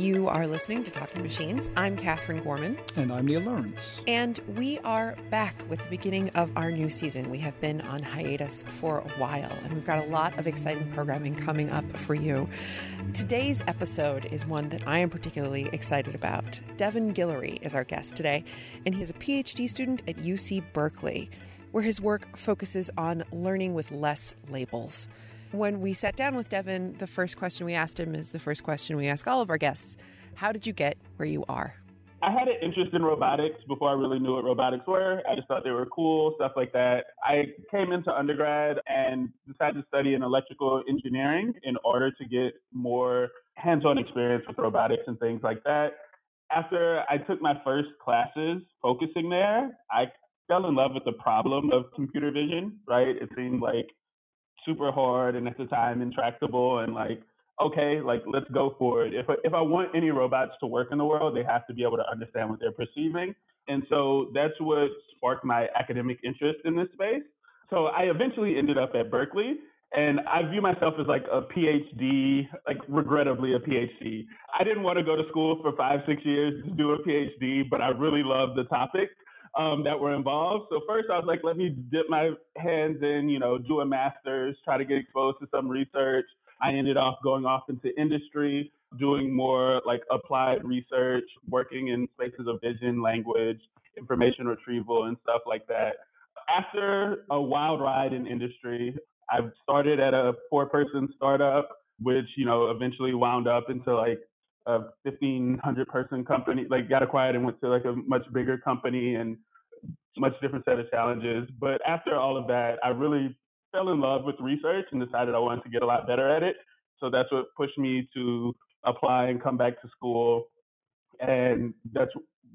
You are listening to Talking Machines. I'm Katherine Gorman. And I'm Neil Lawrence. And we are back with the beginning of our new season. We have been on hiatus for a while, and we've got a lot of exciting programming coming up for you. Today's episode is one that I am particularly excited about. Devin Guillory is our guest today, and he's a PhD student at UC Berkeley, where his work focuses on learning with less labels. When we sat down with Devin, the first question we asked him is the first question we ask all of our guests How did you get where you are? I had an interest in robotics before I really knew what robotics were. I just thought they were cool, stuff like that. I came into undergrad and decided to study in electrical engineering in order to get more hands on experience with robotics and things like that. After I took my first classes focusing there, I fell in love with the problem of computer vision, right? It seemed like super hard and at the time intractable and like okay like let's go for it. If I, if I want any robots to work in the world they have to be able to understand what they're perceiving. And so that's what sparked my academic interest in this space. So I eventually ended up at Berkeley and I view myself as like a PhD, like regrettably a PhD. I didn't want to go to school for five, six years to do a PhD, but I really loved the topic um, that were involved. So first I was like, let me dip my hands in, you know, do a master's, try to get exposed to some research. I ended off going off into industry, doing more like applied research, working in spaces of vision, language, information retrieval, and stuff like that. After a wild ride in industry, I've started at a four person startup, which, you know, eventually wound up into like a 1500 person company, like got acquired and went to like a much bigger company and much different set of challenges. But after all of that, I really fell in love with research and decided I wanted to get a lot better at it. So that's what pushed me to apply and come back to school. And that's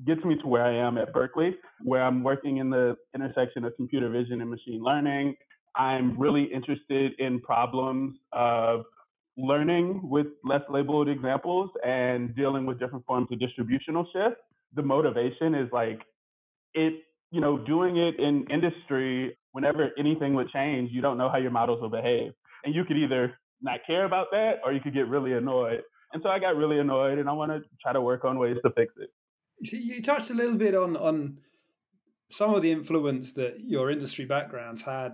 gets me to where I am at Berkeley, where I'm working in the intersection of computer vision and machine learning. I'm really interested in problems of learning with less labeled examples and dealing with different forms of distributional shift. The motivation is like it, you know, doing it in industry, whenever anything would change, you don't know how your models will behave. And you could either not care about that or you could get really annoyed. And so I got really annoyed and I want to try to work on ways to fix it. You touched a little bit on on some of the influence that your industry backgrounds had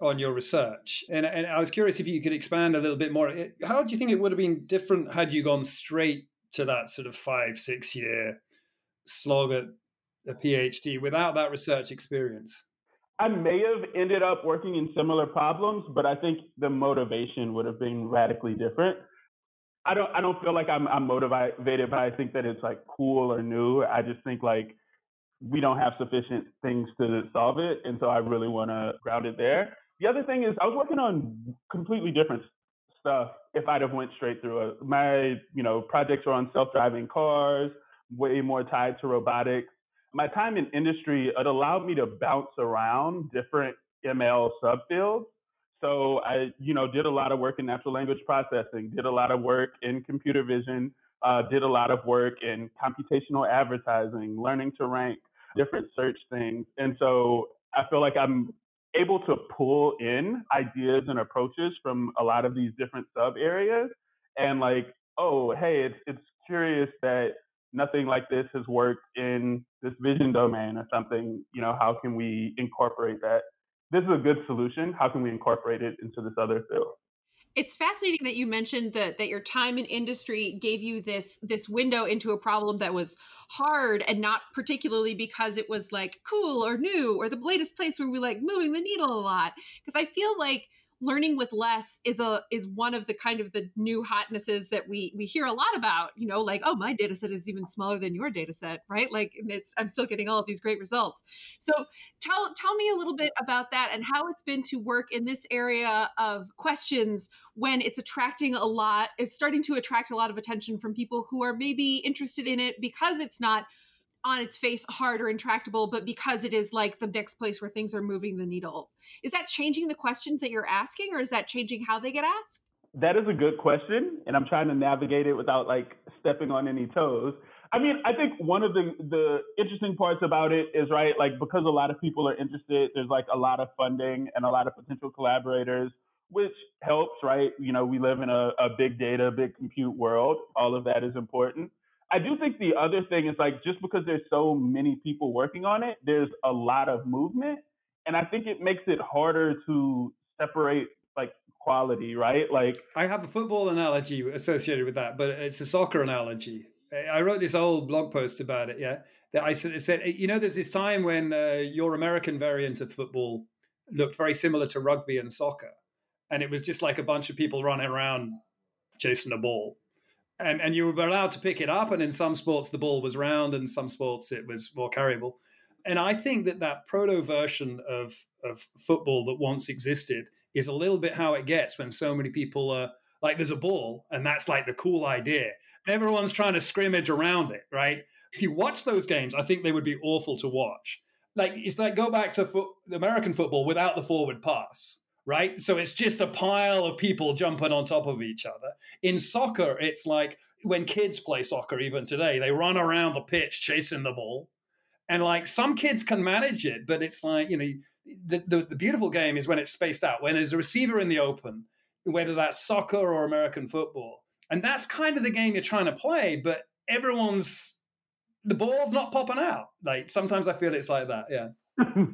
on your research. And, and I was curious if you could expand a little bit more. How do you think it would have been different had you gone straight to that sort of five, six year slog at a PhD without that research experience? I may have ended up working in similar problems, but I think the motivation would have been radically different. I don't I don't feel like I'm I'm motivated, but I think that it's like cool or new. I just think like we don't have sufficient things to solve it, and so I really want to ground it there. The other thing is I was working on completely different stuff if I'd have went straight through it. My, you know, projects were on self-driving cars, way more tied to robotics. My time in industry, it allowed me to bounce around different ML subfields. So I, you know, did a lot of work in natural language processing, did a lot of work in computer vision, uh, did a lot of work in computational advertising, learning to rank, different search things. And so I feel like I'm able to pull in ideas and approaches from a lot of these different sub areas and like oh hey it's it's curious that nothing like this has worked in this vision domain or something you know how can we incorporate that? This is a good solution. How can we incorporate it into this other field it's fascinating that you mentioned that that your time in industry gave you this this window into a problem that was hard and not particularly because it was like cool or new or the latest place where we like moving the needle a lot. Because i feel like learning with less is a is one of the kind of the new hotnesses that we we hear a lot about you know like oh my data set is even smaller than your data set right? Like it's i'm still getting all of these great results. So tell tell me a little bit about that and how it's been to work in this area of questions when it's attracting a lot it's starting to attract a lot of attention from people who are maybe interested in it because it's not on its face hard or intractable, but because it is like the next place where things are moving the needle. Is that changing the questions that you're asking or is that changing how they get asked? That is a good question. And I'm trying to navigate it without like stepping on any toes. I mean, I think one of the, the interesting parts about it is right, like because a lot of people are interested, there's like a lot of funding and a lot of potential collaborators which helps, right? You know, we live in a, a big data, big compute world. All of that is important. I do think the other thing is like just because there's so many people working on it, there's a lot of movement. And I think it makes it harder to separate like quality, right? Like I have a football analogy associated with that, but it's a soccer analogy. I wrote this old blog post about it, yeah. That I sort of said, you know, there's this time when uh, your American variant of football looked very similar to rugby and soccer. And it was just like a bunch of people running around chasing a ball and and you were allowed to pick it up. And in some sports, the ball was round, and some sports it was more carryable. And I think that that proto version of of football that once existed is a little bit how it gets when so many people are like, there's a ball, and that's like the cool idea. Everyone's trying to scrimmage around it, right? If you watch those games, I think they would be awful to watch. Like it's like go back to fo- American football without the forward pass right? So it's just a pile of people jumping on top of each other. In soccer, it's like when kids play soccer, even today, they run around the pitch chasing the ball. And like some kids can manage it, but it's like, you know, the, the, the beautiful game is when it's spaced out, when there's a receiver in the open, whether that's soccer or American football. And that's kind of the game you're trying to play, but everyone's the ball's not popping out. Like sometimes I feel it's like that. Yeah.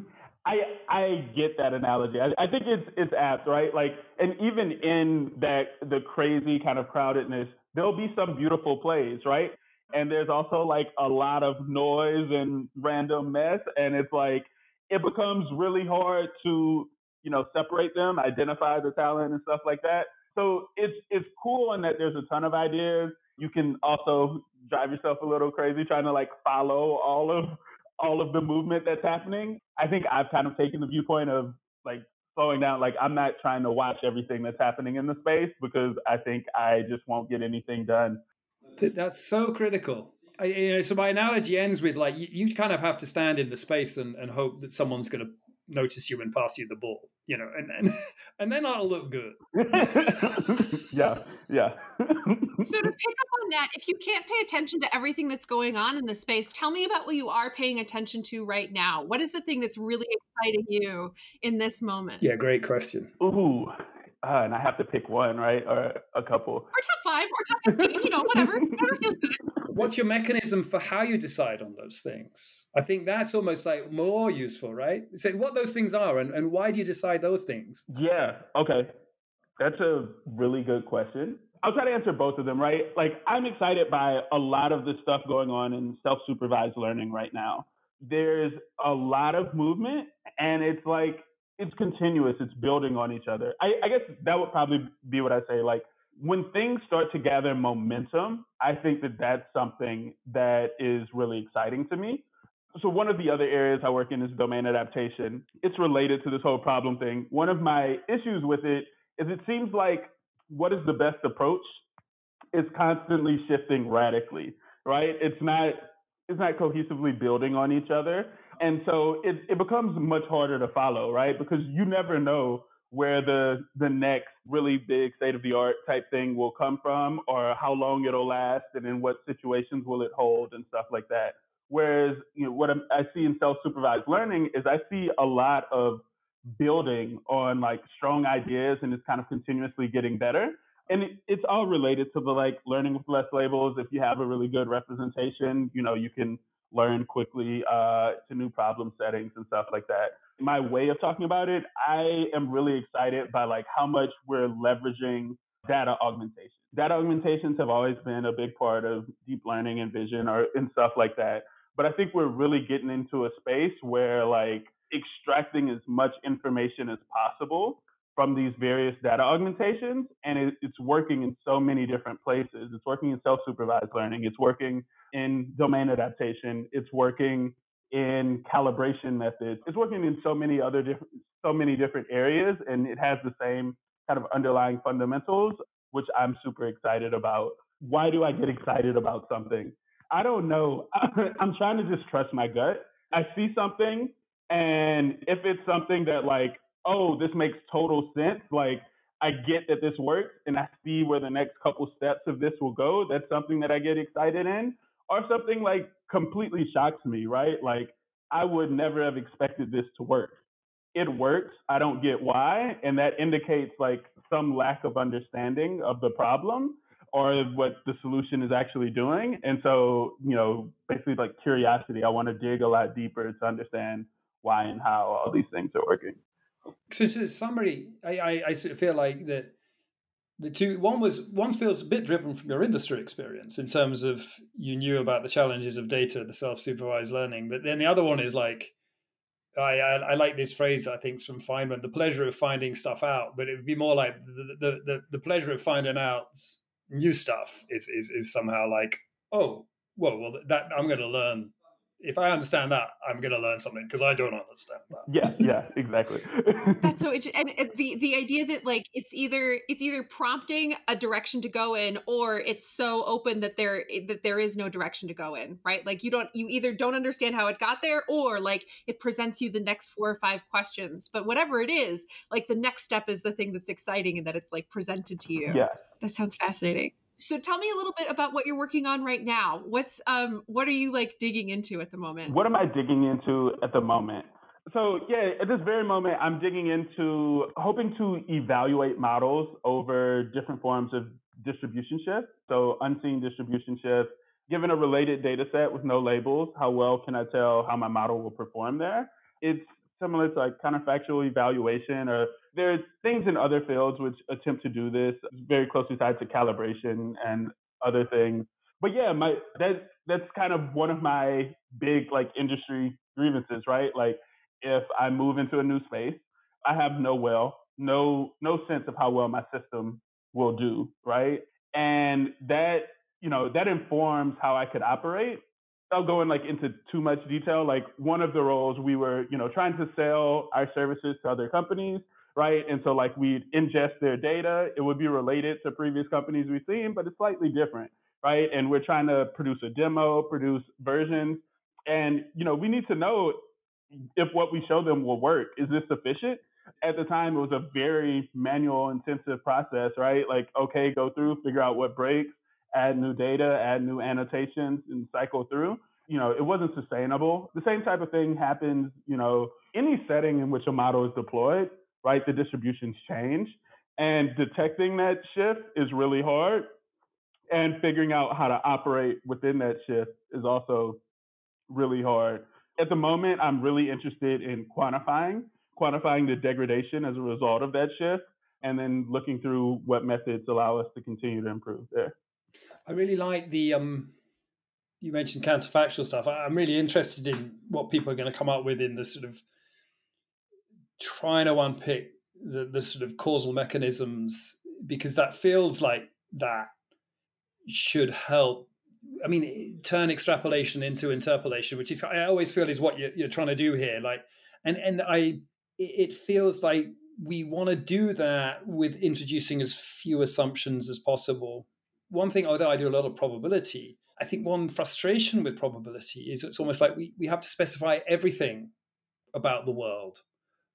I I get that analogy. I, I think it's it's apt, right? Like, and even in that the crazy kind of crowdedness, there'll be some beautiful plays, right? And there's also like a lot of noise and random mess, and it's like it becomes really hard to you know separate them, identify the talent and stuff like that. So it's it's cool in that there's a ton of ideas. You can also drive yourself a little crazy trying to like follow all of all of the movement that's happening. I think I've kind of taken the viewpoint of like slowing down. Like I'm not trying to watch everything that's happening in the space because I think I just won't get anything done. That's so critical. I, you know, so my analogy ends with like you, you, kind of have to stand in the space and, and hope that someone's going to notice you and pass you the ball, you know, and and, and then that'll look good. yeah, yeah. so to pick up on that, if you can't pay attention to everything that's going on in the space, tell me about what you are paying attention to right now. What is the thing that's really exciting you in this moment? Yeah, great question. Ooh, uh, and I have to pick one, right, or a couple, or top five, or top fifteen, you know, whatever, whatever feels good. What's your mechanism for how you decide on those things? I think that's almost like more useful, right? Say what those things are and, and why do you decide those things? Yeah, okay, that's a really good question. I'll try to answer both of them, right? Like I'm excited by a lot of the stuff going on in self-supervised learning right now. There's a lot of movement, and it's like it's continuous. It's building on each other. I, I guess that would probably be what I say. Like when things start to gather momentum, I think that that's something that is really exciting to me. So one of the other areas I work in is domain adaptation. It's related to this whole problem thing. One of my issues with it is it seems like what is the best approach is constantly shifting radically, right? It's not it's not cohesively building on each other. And so it, it becomes much harder to follow, right? Because you never know where the the next really big state of the art type thing will come from or how long it'll last and in what situations will it hold and stuff like that. Whereas, you know, what I see in self-supervised learning is I see a lot of building on like strong ideas and it's kind of continuously getting better. And it, it's all related to the like learning with less labels. If you have a really good representation, you know, you can learn quickly uh, to new problem settings and stuff like that. My way of talking about it, I am really excited by like how much we're leveraging data augmentation. Data augmentations have always been a big part of deep learning and vision or and stuff like that. But I think we're really getting into a space where like extracting as much information as possible from these various data augmentations. And it, it's working in so many different places. It's working in self supervised learning, it's working in domain adaptation, it's working in calibration methods, it's working in so many other different, so many different areas. And it has the same kind of underlying fundamentals, which I'm super excited about. Why do I get excited about something? I don't know. I'm trying to just trust my gut. I see something and if it's something that like, oh, this makes total sense, like I get that this works and I see where the next couple steps of this will go, that's something that I get excited in. Or something like completely shocks me, right? Like I would never have expected this to work. it works. I don't get why. And that indicates like some lack of understanding of the problem or what the solution is actually doing. And so, you know, basically like curiosity, I want to dig a lot deeper to understand why and how all these things are working. So, to summary, I, I, I sort of feel like that the two one was one feels a bit driven from your industry experience in terms of you knew about the challenges of data, the self-supervised learning, but then the other one is like I, I, I like this phrase I think from Feynman, the pleasure of finding stuff out, but it would be more like the the, the, the pleasure of finding out new stuff is, is is somehow like oh whoa well that I'm going to learn if I understand that, I'm going to learn something because I don't understand that. Yeah, yeah, exactly. That's so interesting. And the the idea that like it's either it's either prompting a direction to go in, or it's so open that there that there is no direction to go in, right? Like you don't you either don't understand how it got there, or like it presents you the next four or five questions. But whatever it is, like the next step is the thing that's exciting and that it's like presented to you. Yeah, that sounds fascinating. So tell me a little bit about what you're working on right now. What's um what are you like digging into at the moment? What am I digging into at the moment? So yeah, at this very moment, I'm digging into hoping to evaluate models over different forms of distribution shift. So unseen distribution shift. Given a related data set with no labels, how well can I tell how my model will perform there? It's similar to like counterfactual evaluation or there's things in other fields which attempt to do this very closely tied to calibration and other things. But yeah, my that's that's kind of one of my big like industry grievances, right? Like if I move into a new space, I have no well, no no sense of how well my system will do, right? And that, you know, that informs how I could operate without going like into too much detail, like one of the roles we were, you know, trying to sell our services to other companies, right? And so like we'd ingest their data. It would be related to previous companies we've seen, but it's slightly different, right? And we're trying to produce a demo, produce versions. And, you know, we need to know if what we show them will work. Is this sufficient? At the time, it was a very manual intensive process, right? Like, okay, go through, figure out what breaks, add new data, add new annotations, and cycle through. You know, it wasn't sustainable. The same type of thing happens, you know, any setting in which a model is deployed, right? The distributions change. And detecting that shift is really hard. And figuring out how to operate within that shift is also really hard. At the moment, I'm really interested in quantifying, quantifying the degradation as a result of that shift, and then looking through what methods allow us to continue to improve there. I really like the um, you mentioned counterfactual stuff. I, am really interested in what people are going to come up with in the sort of trying to unpick the, the sort of causal mechanisms because that feels like that should help. I mean, turn extrapolation into interpolation, which is I always feel is what you're, you're trying to do here. Like, and and I, it feels like we want to do that with introducing as few assumptions as possible one thing, although I do a lot of probability, I think one frustration with probability is it's almost like we, we have to specify everything about the world,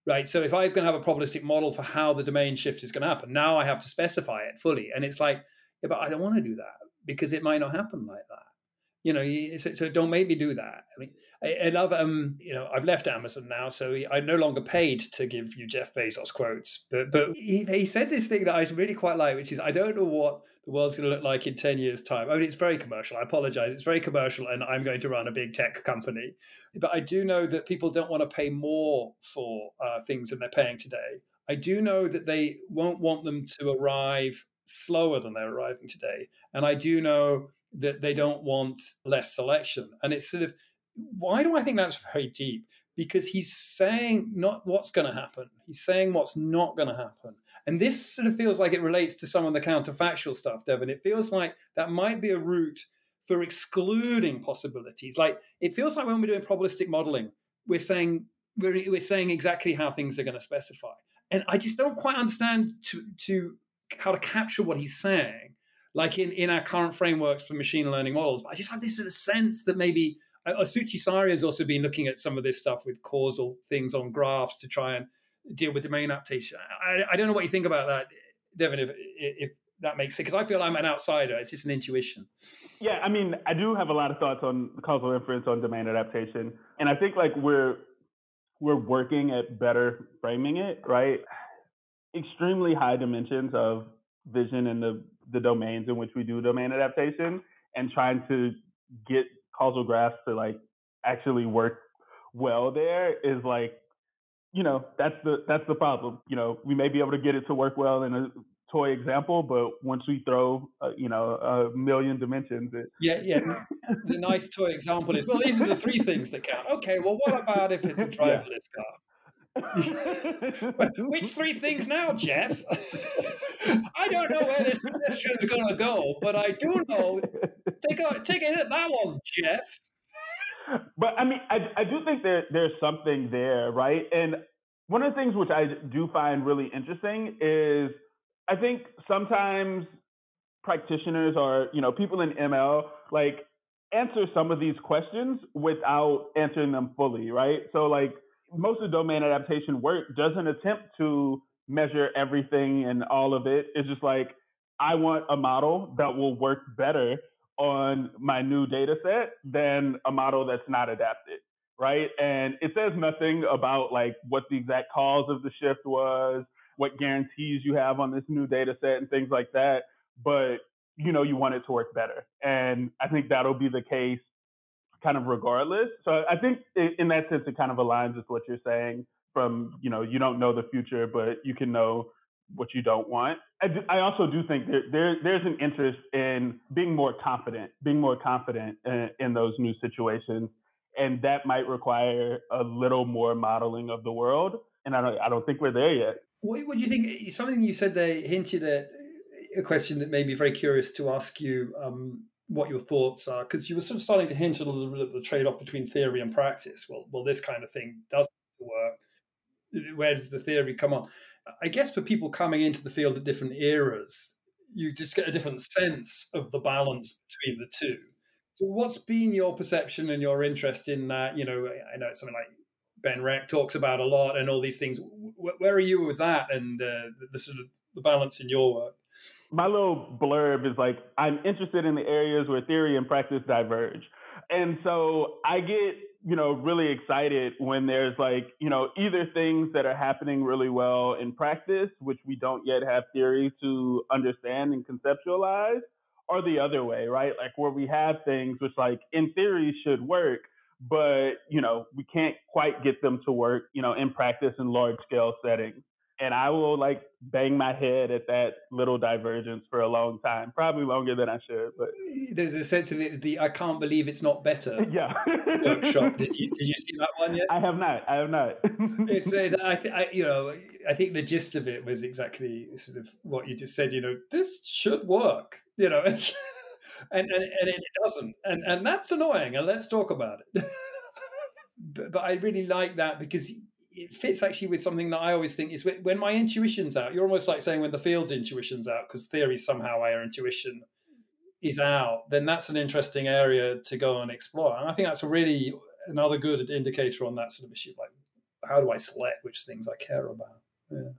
right? So if I'm going to have a probabilistic model for how the domain shift is going to happen, now I have to specify it fully. And it's like, yeah, but I don't want to do that because it might not happen like that. You know, so, so don't make me do that. I mean, I, I, love, um, you know, I've left Amazon now, so I'm no longer paid to give you Jeff Bezos quotes. But but he, he said this thing that I really quite like, which is I don't know what the world's going to look like in 10 years' time. I mean, it's very commercial. I apologize. It's very commercial, and I'm going to run a big tech company. But I do know that people don't want to pay more for uh, things than they're paying today. I do know that they won't want them to arrive slower than they're arriving today. And I do know that they don't want less selection. And it's sort of, why do I think that's very deep? Because he's saying not what's going to happen, he's saying what's not going to happen. And this sort of feels like it relates to some of the counterfactual stuff, Devin. It feels like that might be a route for excluding possibilities. Like it feels like when we're doing probabilistic modeling, we're saying we're, we're saying exactly how things are going to specify. And I just don't quite understand to, to how to capture what he's saying, like in, in our current frameworks for machine learning models. But I just have this sort of sense that maybe uh, Suchi Saria has also been looking at some of this stuff with causal things on graphs to try and deal with domain adaptation. I, I don't know what you think about that, Devin, if, if that makes sense, because I feel I'm an outsider. It's just an intuition. Yeah, I mean, I do have a lot of thoughts on causal inference on domain adaptation. And I think like we're we're working at better framing it, right? Extremely high dimensions of vision in the, the domains in which we do domain adaptation and trying to get causal graphs to like actually work well there is like you know that's the that's the problem you know we may be able to get it to work well in a toy example but once we throw uh, you know a million dimensions it... yeah yeah the nice toy example is well these are the three things that count. Okay well what about if it's a driverless car Which three things now, Jeff? I don't know where this question is going to go, but I do know. Take a take a hit at that one, Jeff. But I mean, I I do think there there's something there, right? And one of the things which I do find really interesting is I think sometimes practitioners or you know people in ML like answer some of these questions without answering them fully, right? So like most of the domain adaptation work doesn't attempt to measure everything and all of it. It's just like, I want a model that will work better on my new data set than a model that's not adapted, right? And it says nothing about like what the exact cause of the shift was, what guarantees you have on this new data set and things like that. But you know, you want it to work better. And I think that'll be the case kind of regardless. So I think in that sense, it kind of aligns with what you're saying from, you know, you don't know the future, but you can know what you don't want. I, also do think that there, there's an interest in being more confident, being more confident in, in those new situations. And that might require a little more modeling of the world. And I don't, I don't think we're there yet. What, what do you think? Something you said they hinted at a question that made me very curious to ask you. Um, what your thoughts are because you were sort of starting to hint a little bit at the trade-off between theory and practice. Well, well, this kind of thing does work. Where does the theory come on? I guess for people coming into the field at different eras, you just get a different sense of the balance between the two. So, what's been your perception and your interest in that? You know, I know it's something like Ben Recht talks about a lot, and all these things. Where are you with that and uh, the, the sort of the balance in your work? My little blurb is like I'm interested in the areas where theory and practice diverge. And so I get, you know, really excited when there's like, you know, either things that are happening really well in practice, which we don't yet have theory to understand and conceptualize, or the other way, right? Like where we have things which like in theory should work, but you know, we can't quite get them to work, you know, in practice in large scale settings and I will like bang my head at that little divergence for a long time, probably longer than I should. But there's a sense of it. The I can't believe it's not better. Yeah. workshop. Did you did you see that one yet? I have not. I have not. it's uh, I, th- I, you know I think the gist of it was exactly sort of what you just said. You know, this should work. You know. and, and and it doesn't, and and that's annoying. And let's talk about it. but, but I really like that because it fits actually with something that I always think is when my intuition's out. You're almost like saying when the field's intuition's out because theory somehow our intuition mm-hmm. is out. Then that's an interesting area to go and explore. And I think that's a really another good indicator on that sort of issue. Like, how do I select which things I care about? Yeah.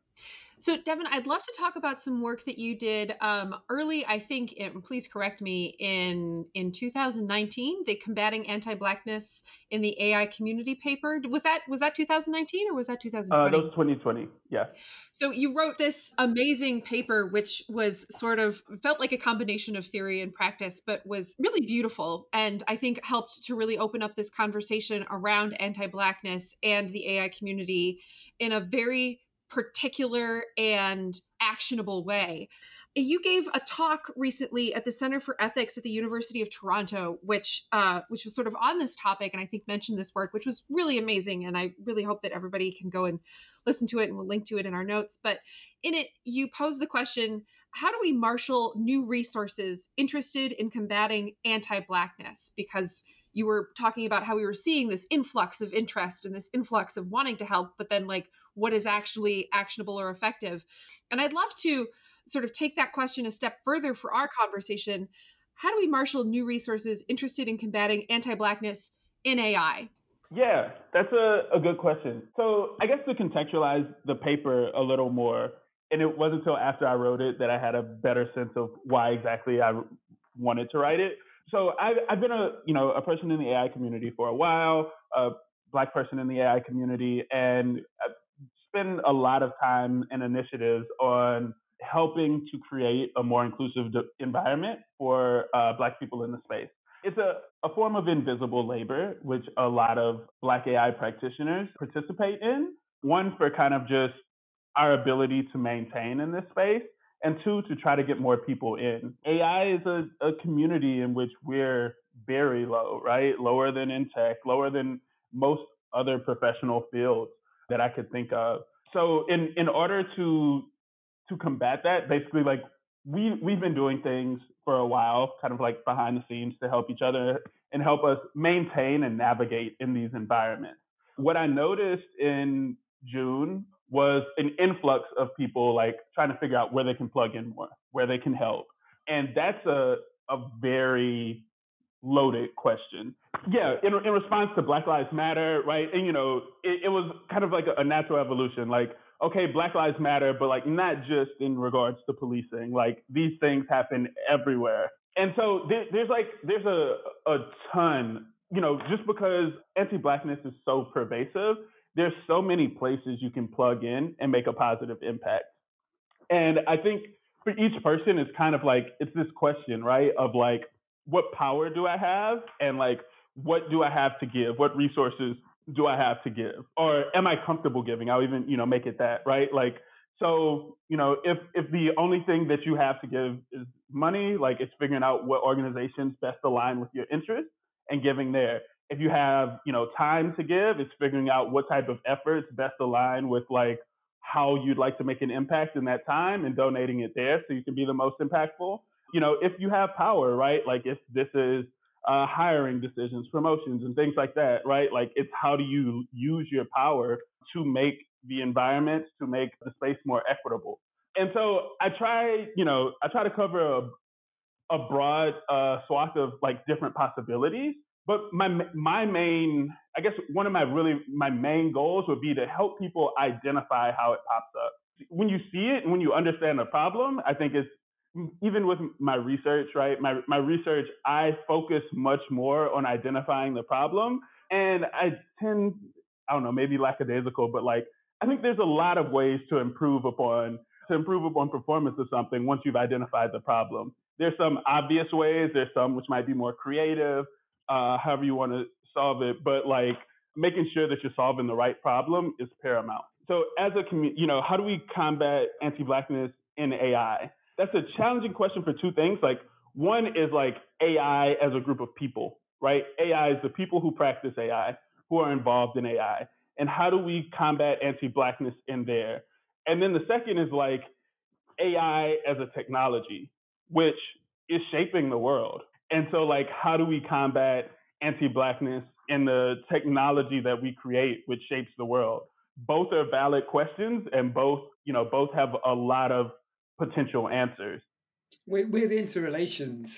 So, Devin, I'd love to talk about some work that you did um, early. I think, and please correct me, in in 2019, the combating anti-blackness in the AI community paper. Was that was that 2019 or was that 2020? Uh, that was 2020. Yeah. So you wrote this amazing paper, which was sort of felt like a combination of theory and practice, but was really beautiful, and I think helped to really open up this conversation around anti-blackness and the AI community in a very particular and actionable way. You gave a talk recently at the Center for Ethics at the University of Toronto, which uh, which was sort of on this topic, and I think mentioned this work, which was really amazing. And I really hope that everybody can go and listen to it, and we'll link to it in our notes. But in it, you pose the question: How do we marshal new resources interested in combating anti-blackness? Because you were talking about how we were seeing this influx of interest and this influx of wanting to help, but then like what is actually actionable or effective. And I'd love to sort of take that question a step further for our conversation. How do we marshal new resources interested in combating anti Blackness in AI? Yeah, that's a, a good question. So, I guess to contextualize the paper a little more, and it wasn't until after I wrote it that I had a better sense of why exactly I wanted to write it. So I've, I've been a you know a person in the AI community for a while, a black person in the AI community and uh, spend a lot of time and initiatives on helping to create a more inclusive environment for uh, black people in the space. It's a, a form of invisible labor, which a lot of black AI practitioners participate in. One, for kind of just our ability to maintain in this space, and two, to try to get more people in. AI is a, a community in which we're very low, right? Lower than in tech, lower than most other professional fields that I could think of. So in in order to to combat that, basically like we we've been doing things for a while, kind of like behind the scenes to help each other and help us maintain and navigate in these environments. What I noticed in June was an influx of people like trying to figure out where they can plug in more, where they can help. And that's a a very loaded question. Yeah, in, in response to Black Lives Matter, right? And you know, it, it was kind of like a, a natural evolution. Like, okay, Black Lives Matter, but like not just in regards to policing. Like these things happen everywhere. And so there, there's like there's a a ton, you know, just because anti-blackness is so pervasive, there's so many places you can plug in and make a positive impact. And I think for each person, it's kind of like it's this question, right? Of like, what power do I have, and like, what do I have to give? What resources do I have to give, or am I comfortable giving? I'll even you know make it that, right? Like, so you know, if if the only thing that you have to give is money, like it's figuring out what organizations best align with your interests and giving there if you have you know time to give it's figuring out what type of efforts best align with like how you'd like to make an impact in that time and donating it there so you can be the most impactful you know if you have power right? Like if this is uh, hiring decisions promotions and things like that right? Like it's how do you use your power to make the environment to make the space more equitable. And so i try you know i try to cover a, a broad uh, swath of like different possibilities. But my my main, I guess one of my really my main goals would be to help people identify how it pops up. When you see it and when you understand the problem, I think it's even with my research, right? My my research, I focus much more on identifying the problem, and I tend, I don't know, maybe lackadaisical, but like I think there's a lot of ways to improve upon to improve upon performance of something once you've identified the problem. There's some obvious ways. There's some which might be more creative uh, however you want to solve it, but like making sure that you're solving the right problem is paramount. So as a community, you know, how do we combat anti-blackness in AI? That's a challenging question for two things. Like one is like AI as a group of people, right? AI is the people who practice AI, who are involved in AI. And how do we combat anti-blackness in there? And then the second is like AI as a technology, which is shaping the world, and so, like, how do we combat anti-blackness in the technology that we create, which shapes the world? Both are valid questions, and both, you know, both have a lot of potential answers. With, with interrelations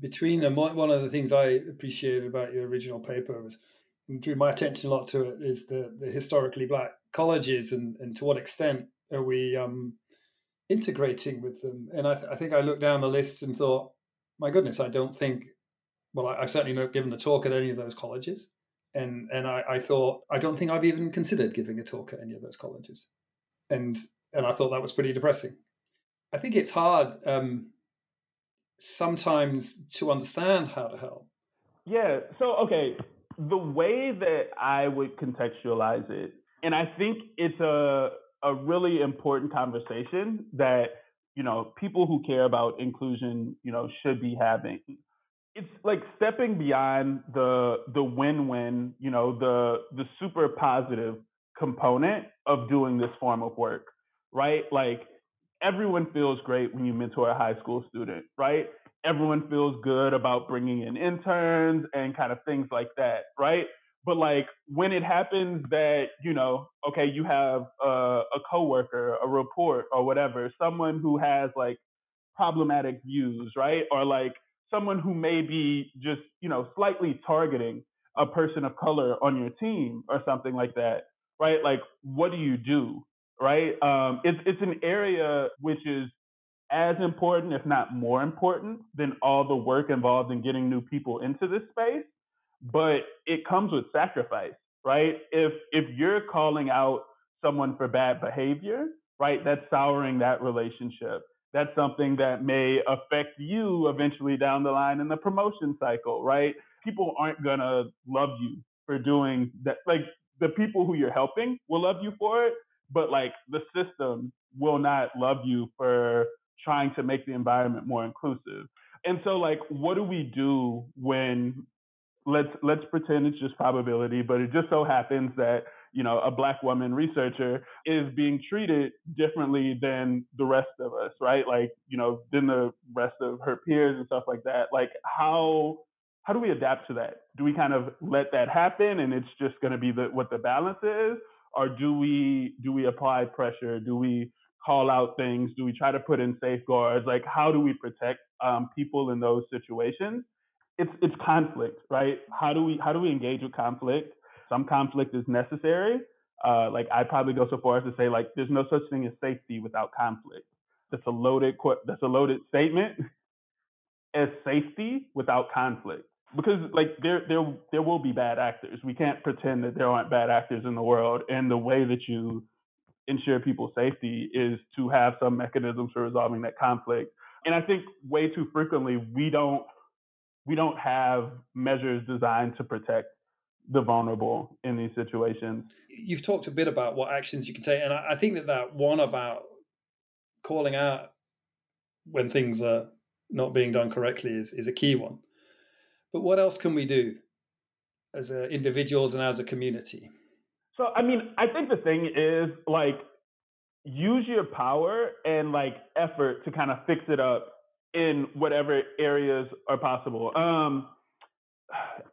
between them, one of the things I appreciated about your original paper was drew my attention a lot to it is the, the historically black colleges and, and to what extent are we um, integrating with them. And I, th- I think I looked down the list and thought, my goodness, I don't think. Well, I, have certainly not given a talk at any of those colleges, and and I, I thought I don't think I've even considered giving a talk at any of those colleges, and and I thought that was pretty depressing. I think it's hard um, sometimes to understand how to help. Yeah. So okay, the way that I would contextualize it, and I think it's a a really important conversation that you know, people who care about inclusion, you know, should be having. It's like stepping beyond the the win-win, you know, the the super positive component of doing this form of work, right? Like everyone feels great when you mentor a high school student, right? Everyone feels good about bringing in interns and kind of things like that, right? But like when it happens that, you know, okay, you have a, a coworker, a report or whatever, someone who has like problematic views, right? Or like someone who may be just, you know, slightly targeting a person of color on your team or something like that, right? Like, what do you do, right? Um, it's it's an area which is as important, if not more important, than all the work involved in getting new people into this space but it comes with sacrifice. right? If if you're calling out someone for bad behavior, right, that's souring that relationship. That's something that may affect you eventually down the line in the promotion cycle, right? People aren't gonna love you for doing that. Like the people who you're helping will love you for it, but like the system will not love you for trying to make the environment more inclusive. And so like what do we do when let's let's pretend it's just probability, but it just so happens that you know a black woman researcher is being treated differently than the rest of us, right? Like you know than the rest of her peers and stuff like that. Like how how do we adapt to that? Do we kind of let that happen and it's just going to be the what the balance is, or do we do we apply pressure? Do we call out things? Do we try to put in safeguards? Like how do we protect um, people in those situations? it's it's conflict, right? How do we how do we engage with conflict? Some conflict is necessary. Uh, like I probably go so far as to say like there's no such thing as safety without conflict. That's a loaded quote that's a loaded statement. As safety without conflict, because like there there there will be bad actors. We can't pretend that there aren't bad actors in the world. And the way that you ensure people's safety is to have some mechanisms for resolving that conflict. And I think way too frequently we don't we don't have measures designed to protect the vulnerable in these situations. You've talked a bit about what actions you can take, and I think that that one about calling out when things are not being done correctly is, is a key one. But what else can we do as individuals and as a community? So, I mean, I think the thing is like use your power and like effort to kind of fix it up in whatever areas are possible. Um,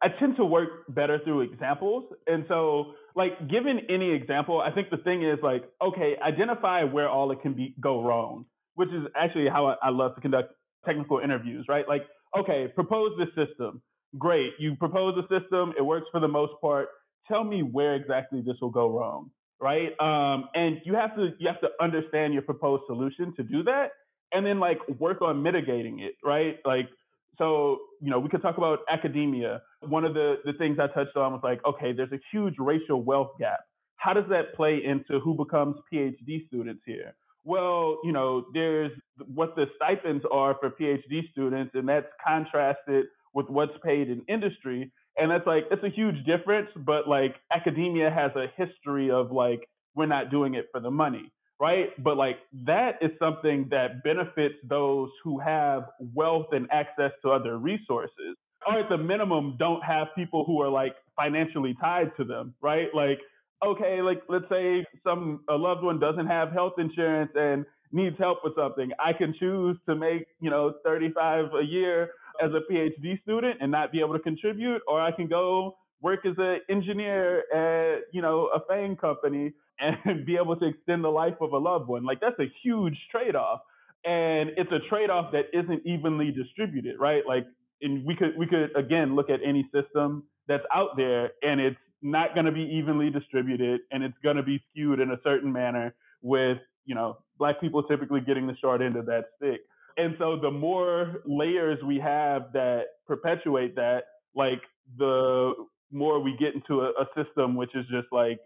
I tend to work better through examples. And so, like, given any example, I think the thing is, like, okay, identify where all it can be go wrong, which is actually how I, I love to conduct technical interviews, right? Like, okay, propose this system. Great. You propose a system, it works for the most part. Tell me where exactly this will go wrong, right? Um, and you have to you have to understand your proposed solution to do that and then like work on mitigating it, right? Like, so, you know, we could talk about academia. One of the, the things I touched on was like, okay, there's a huge racial wealth gap. How does that play into who becomes PhD students here? Well, you know, there's what the stipends are for PhD students, and that's contrasted with what's paid in industry. And that's like, it's a huge difference, but like academia has a history of like, we're not doing it for the money right? But like that is something that benefits those who have wealth and access to other resources. Or at the minimum, don't have people who are like financially tied to them, right? Like, okay, like let's say some a loved one doesn't have health insurance and needs help with something. I can choose to make, you know, 35 a year as a PhD student and not be able to contribute, or I can go work as an engineer at, you know, a FANG company and be able to extend the life of a loved one. Like that's a huge trade off. And it's a trade off that isn't evenly distributed, right? Like and we could we could again look at any system that's out there and it's not going to be evenly distributed and it's going to be skewed in a certain manner with, you know, black people typically getting the short end of that stick. And so the more layers we have that perpetuate that, like the more we get into a, a system which is just like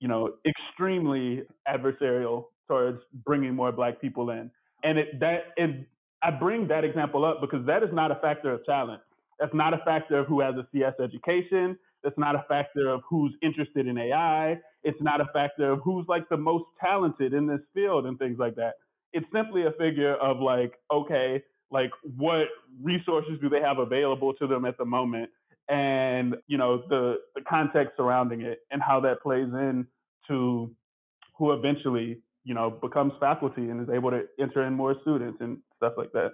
you know, extremely adversarial towards bringing more black people in. And it, that and I bring that example up because that is not a factor of talent. That's not a factor of who has a CS education. That's not a factor of who's interested in AI. It's not a factor of who's like the most talented in this field and things like that. It's simply a figure of like, okay, like what resources do they have available to them at the moment? and you know the the context surrounding it and how that plays in to who eventually you know becomes faculty and is able to enter in more students and stuff like that.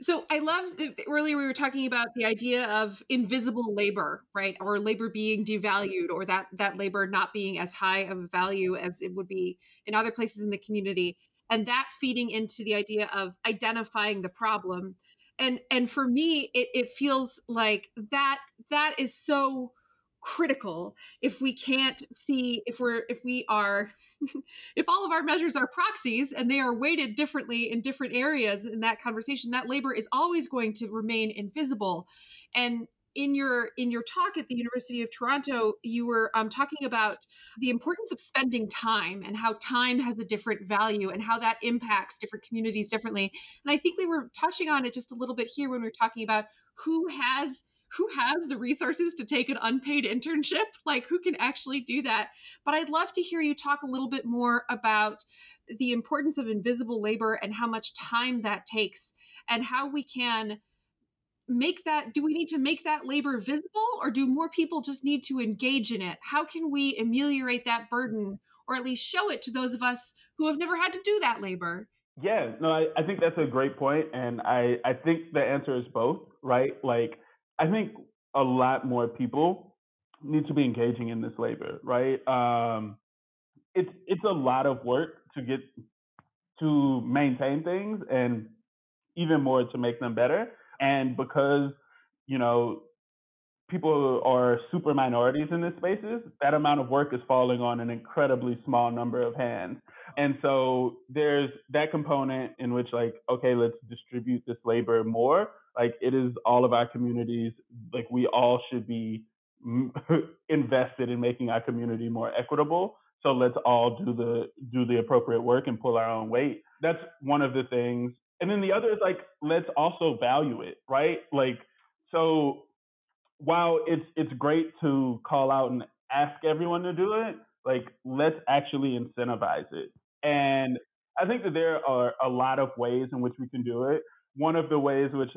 So i love earlier we were talking about the idea of invisible labor right? Or labor being devalued or that that labor not being as high of a value as it would be in other places in the community and that feeding into the idea of identifying the problem. And and for me it, it feels like that that is so critical. If we can't see if we're if we are if all of our measures are proxies and they are weighted differently in different areas in that conversation that labor is always going to remain invisible. And in your in your talk at the University of Toronto, you were um, talking about the importance of spending time and how time has a different value and how that impacts different communities differently. And I think we were touching on it just a little bit here when we were talking about who has who has the resources to take an unpaid internship like who can actually do that but i'd love to hear you talk a little bit more about the importance of invisible labor and how much time that takes and how we can make that do we need to make that labor visible or do more people just need to engage in it? How can we ameliorate that burden or at least show it to those of us who have never had to do that labor? Yeah no i, I think that's a great point and i i think the answer is both right? Like i think a lot more people need to be engaging in this labor right? Um it's it's a lot of work to get to maintain things and even more to make them better and because, you know, people are super minorities in these spaces, that amount of work is falling on an incredibly small number of hands. And so there's that component in which, like, okay, let's distribute this labor more. Like, it is all of our communities, like, we all should be invested in making our community more equitable. So let's all do the do the appropriate work and pull our own weight. That's one of the things and then the other is like let's also value it right? Like so while it's it's great to call out and ask everyone to do it like let's actually incentivize it. And i think that there are a lot of ways in which we can do it. One of the ways which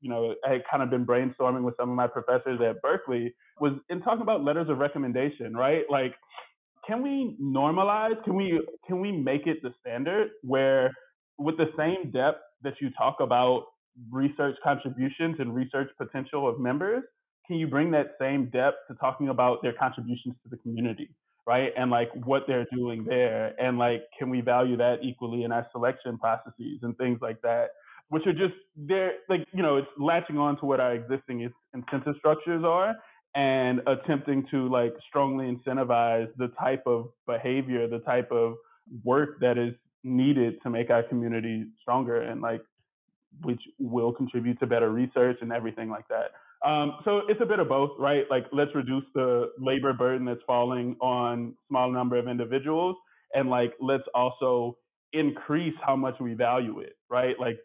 you know i had kind of been brainstorming with some of my professors at berkeley was in talking about letters of recommendation right? Like can we normalize can we can we make it the standard where with the same depth that you talk about research contributions and research potential of members, can you bring that same depth to talking about their contributions to the community, right? And like what they're doing there, and like can we value that equally in our selection processes and things like that, which are just they're like you know it's latching on to what our existing incentive structures are and attempting to like strongly incentivize the type of behavior, the type of work that is needed to make our community stronger and like which will contribute to better research and everything like that. Um, so it's a bit of both, right? Like let's reduce the labor burden that's falling on small number of individuals, and like let's also increase how much we value it, right? Like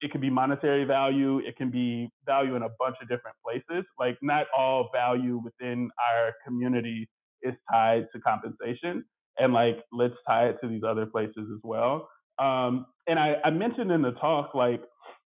it can be monetary value, it can be value in a bunch of different places. Like not all value within our community is tied to compensation and like let's tie it to these other places as well. Um, and I, I mentioned in the talk like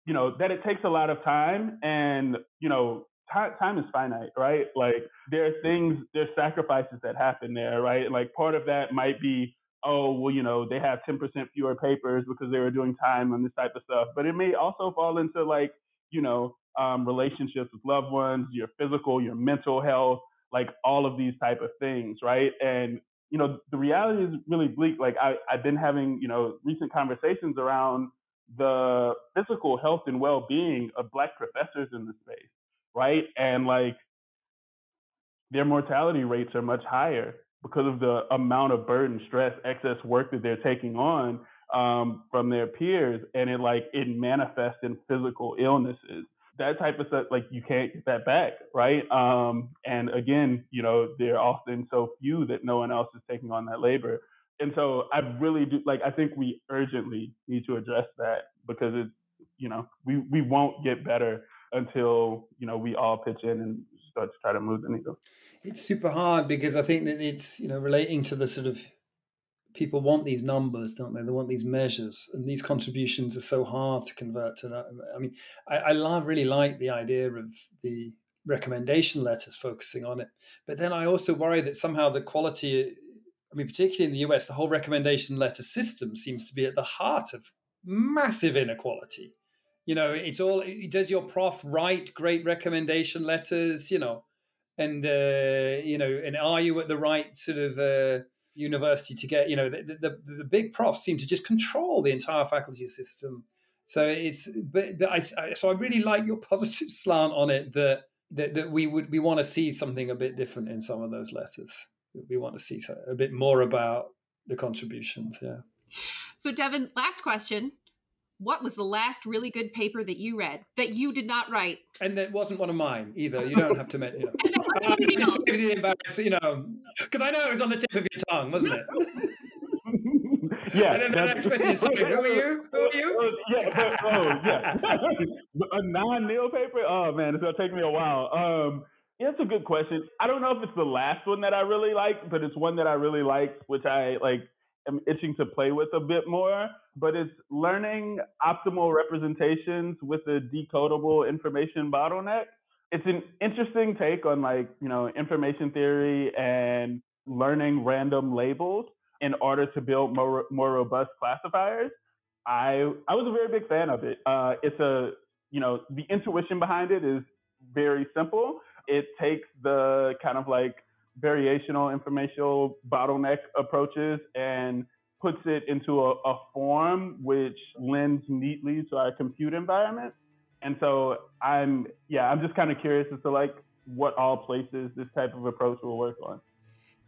you know that it takes a lot of time and you know time, time is finite right? Like there are things there's sacrifices that happen there right? Like part of that might be oh well you know they have 10% fewer papers because they were doing time on this type of stuff. But it may also fall into like you know um, relationships with loved ones your physical your mental health like all of these type of things right? And you know, the reality is really bleak. Like I, I've been having, you know, recent conversations around the physical health and well-being of Black professors in the space, right? And like their mortality rates are much higher because of the amount of burden, stress, excess work that they're taking on um, from their peers, and it like it manifests in physical illnesses that type of stuff, like you can't get that back, right? Um, and again, you know, they're often so few that no one else is taking on that labor. And so I really do like I think we urgently need to address that because it's you know, we, we won't get better until, you know, we all pitch in and start to try to move the needle. It's super hard because I think that it's, you know, relating to the sort of people want these numbers, don't they? They want these measures, and these contributions are so hard to convert to that. I mean, I, I love, really like the idea of the recommendation letters focusing on it, but then I also worry that somehow the quality. I mean, particularly in the US, the whole recommendation letter system seems to be at the heart of massive inequality. You know, it's all does your prof write great recommendation letters? You know, and uh, you know, and are you at the right sort of uh, university to get you know the, the, the big profs seem to just control the entire faculty system. So it's but, but I, I, so i really like your positive slant on it that that, that we would we want to see something a bit different in some of those letters. We want to see a bit more about the contributions yeah. So devin last question what was the last really good paper that you read that you did not write? And that wasn't one of mine either. You don't have to mention. You know. uh, just save the embarrassment, you know, because I know it was on the tip of your tongue, wasn't it? yeah. And then the next question is, sorry, who are you? Who are you? yeah, but, oh, yeah. a non-Neil paper? Oh, man, it's going to take me a while. Um, yeah, it's a good question. I don't know if it's the last one that I really like, but it's one that I really like, which I like am itching to play with a bit more. But it's learning optimal representations with a decodable information bottleneck. It's an interesting take on like, you know, information theory and learning random labels in order to build more more robust classifiers. I I was a very big fan of it. Uh, it's a you know the intuition behind it is very simple. It takes the kind of like variational informational bottleneck approaches and puts it into a, a form which lends neatly to our compute environment. And so I'm yeah I'm just kind of curious as to like what all places this type of approach will work on.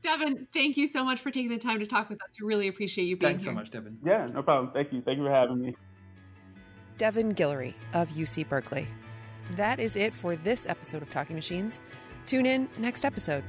Devin, thank you so much for taking the time to talk with us. We really appreciate you being Thanks here. so much, Devin. Yeah, no problem. Thank you. Thank you for having me. Devin Guillory of UC Berkeley. That is it for this episode of Talking Machines. Tune in next episode.